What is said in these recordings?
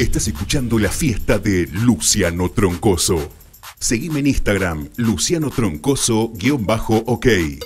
Estás escuchando la fiesta de Luciano Troncoso. Seguime en Instagram, Luciano Troncoso-OK. Hay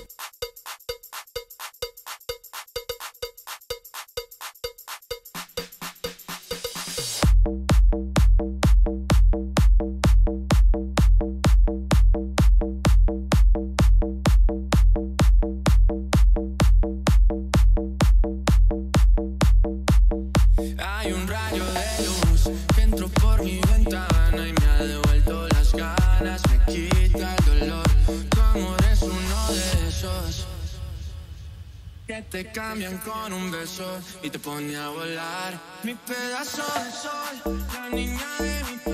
te cambian con un beso y te pone a volar. Mi pedazo de sol, la niña de mi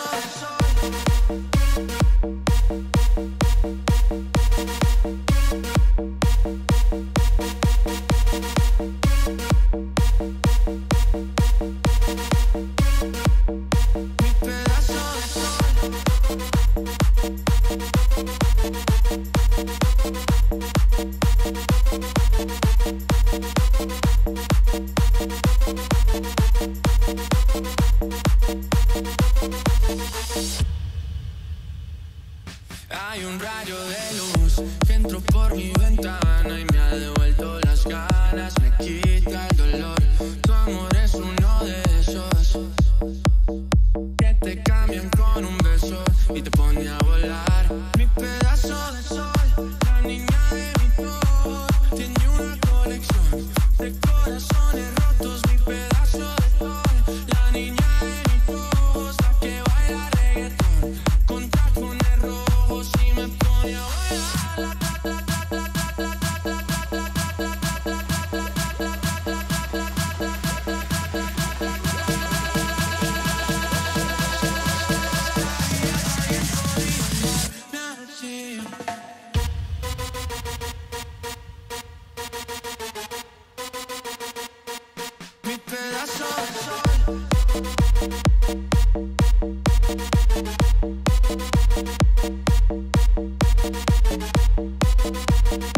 Hay un rayo de luz que entró por mi ventana y me ha devuelto las ganas, me quita el dolor. Tu amor es uno de esos que te cambian con un beso y te pone a volar. Thank